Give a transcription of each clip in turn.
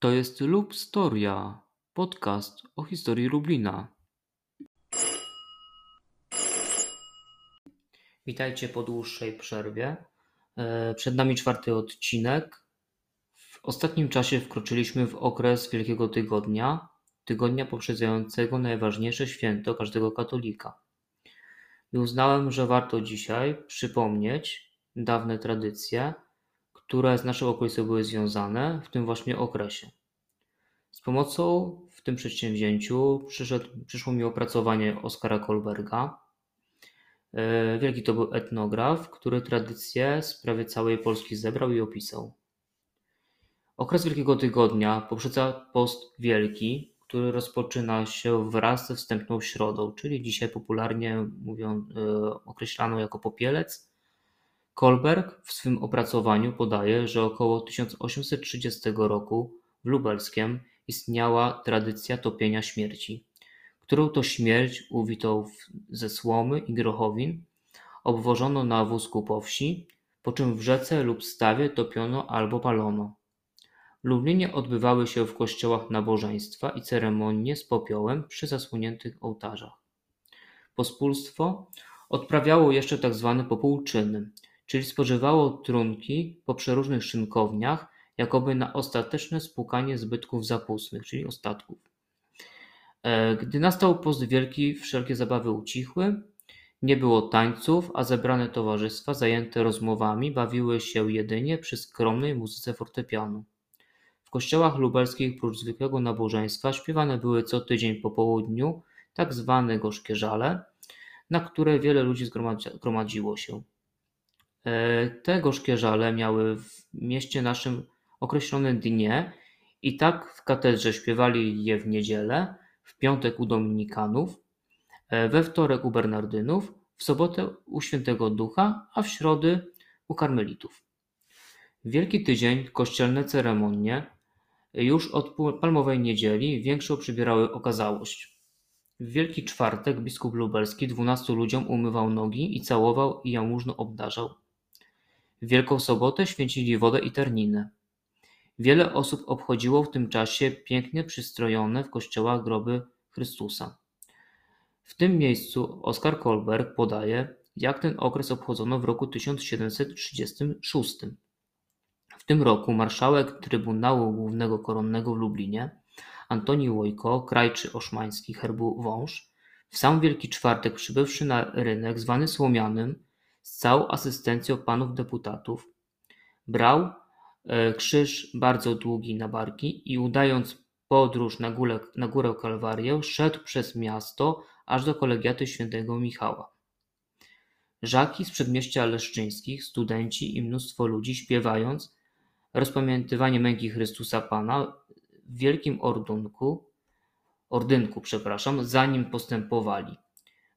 To jest Lubstoria, podcast o historii Lublina. Witajcie po dłuższej przerwie. E, przed nami czwarty odcinek. W ostatnim czasie wkroczyliśmy w okres Wielkiego Tygodnia, tygodnia poprzedzającego najważniejsze święto każdego katolika. I uznałem, że warto dzisiaj przypomnieć dawne tradycje, które z naszą okolicą były związane w tym właśnie okresie. Z pomocą w tym przedsięwzięciu przyszło mi opracowanie Oskara Kolberga. E, wielki to był etnograf, który tradycje z prawie całej Polski zebrał i opisał. Okres Wielkiego Tygodnia poprzedza post wielki, który rozpoczyna się wraz ze wstępną środą, czyli dzisiaj popularnie mówią, e, określano jako popielec. Kolberg w swym opracowaniu podaje, że około 1830 roku w Lubelskiem istniała tradycja topienia śmierci, którą to śmierć uwitą ze słomy i grochowin obwożono na wózku po wsi, po czym w rzece lub stawie topiono albo palono. Lublinie odbywały się w kościołach nabożeństwa i ceremonie z popiołem przy zasłoniętych ołtarzach. Pospólstwo odprawiało jeszcze tak zwane popółczyny, czyli spożywało trunki po przeróżnych szynkowniach, jakoby na ostateczne spłukanie zbytków zapustnych, czyli ostatków. E, gdy nastał post wielki, wszelkie zabawy ucichły, nie było tańców, a zebrane towarzystwa, zajęte rozmowami, bawiły się jedynie przy skromnej muzyce fortepianu. W kościołach lubelskich prócz zwykłego nabożeństwa śpiewane były co tydzień po południu tak zwane gorzkie żale, na które wiele ludzi zgromadziło się. E, te gorzkie żale miały w mieście naszym określone dnie i tak w katedrze śpiewali je w niedzielę, w piątek u dominikanów, e, we wtorek u bernardynów, w sobotę u świętego ducha, a w środy u karmelitów. Wielki tydzień kościelne ceremonie już od palmowej niedzieli większą przybierały okazałość. W Wielki Czwartek biskup lubelski dwunastu ludziom umywał nogi i całował i jałmużno obdarzał. Wielką Sobotę święcili wodę i terninę. Wiele osób obchodziło w tym czasie pięknie przystrojone w kościołach groby Chrystusa. W tym miejscu Oskar Kolberg podaje, jak ten okres obchodzono w roku 1736. W tym roku marszałek Trybunału Głównego Koronnego w Lublinie Antoni Łojko, krajczy oszmański herbu wąż, w sam Wielki Czwartek przybywszy na rynek zwany Słomianym z całą asystencją panów deputatów, brał e, krzyż bardzo długi na barki i udając podróż na górę, na górę Kalwarię, szedł przez miasto aż do kolegiaty świętego Michała. Żaki z przedmieścia leszczyńskich, studenci i mnóstwo ludzi śpiewając rozpamiętywanie męki Chrystusa Pana w wielkim ordunku, ordynku, przepraszam, za nim postępowali.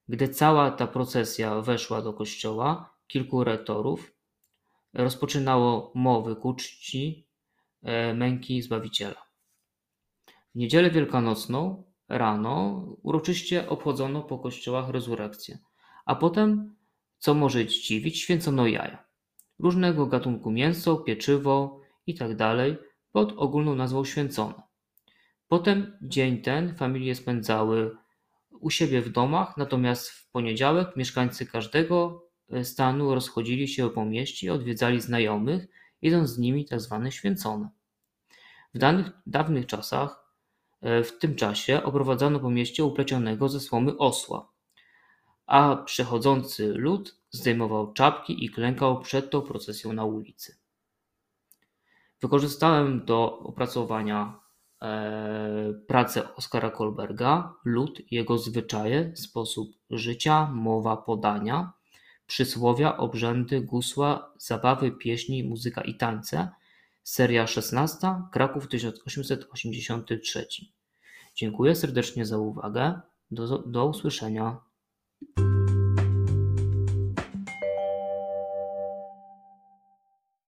Gdy cała ta procesja weszła do kościoła, kilku retorów rozpoczynało mowy ku czci e, męki Zbawiciela. W niedzielę wielkanocną rano uroczyście obchodzono po kościołach rezurekcję, a potem, co może dziwić, święcono jaja. Różnego gatunku mięso, pieczywo itd. Tak pod ogólną nazwą święcone. Potem dzień ten familie spędzały u siebie w domach, natomiast w poniedziałek mieszkańcy każdego e, stanu rozchodzili się po mieście odwiedzali znajomych, jedząc z nimi tzw. Tak święcone. W danych, dawnych czasach, e, w tym czasie oprowadzano po mieście uplecionego ze słomy osła, a przechodzący lud zdejmował czapki i klękał przed tą procesją na ulicy. Wykorzystałem do opracowania pracę Oskara Kolberga, lud, jego zwyczaje, sposób życia, mowa podania, przysłowia, obrzędy, gusła, zabawy, pieśni, muzyka i tańce, seria 16, Kraków 1883. Dziękuję serdecznie za uwagę. Do, do usłyszenia.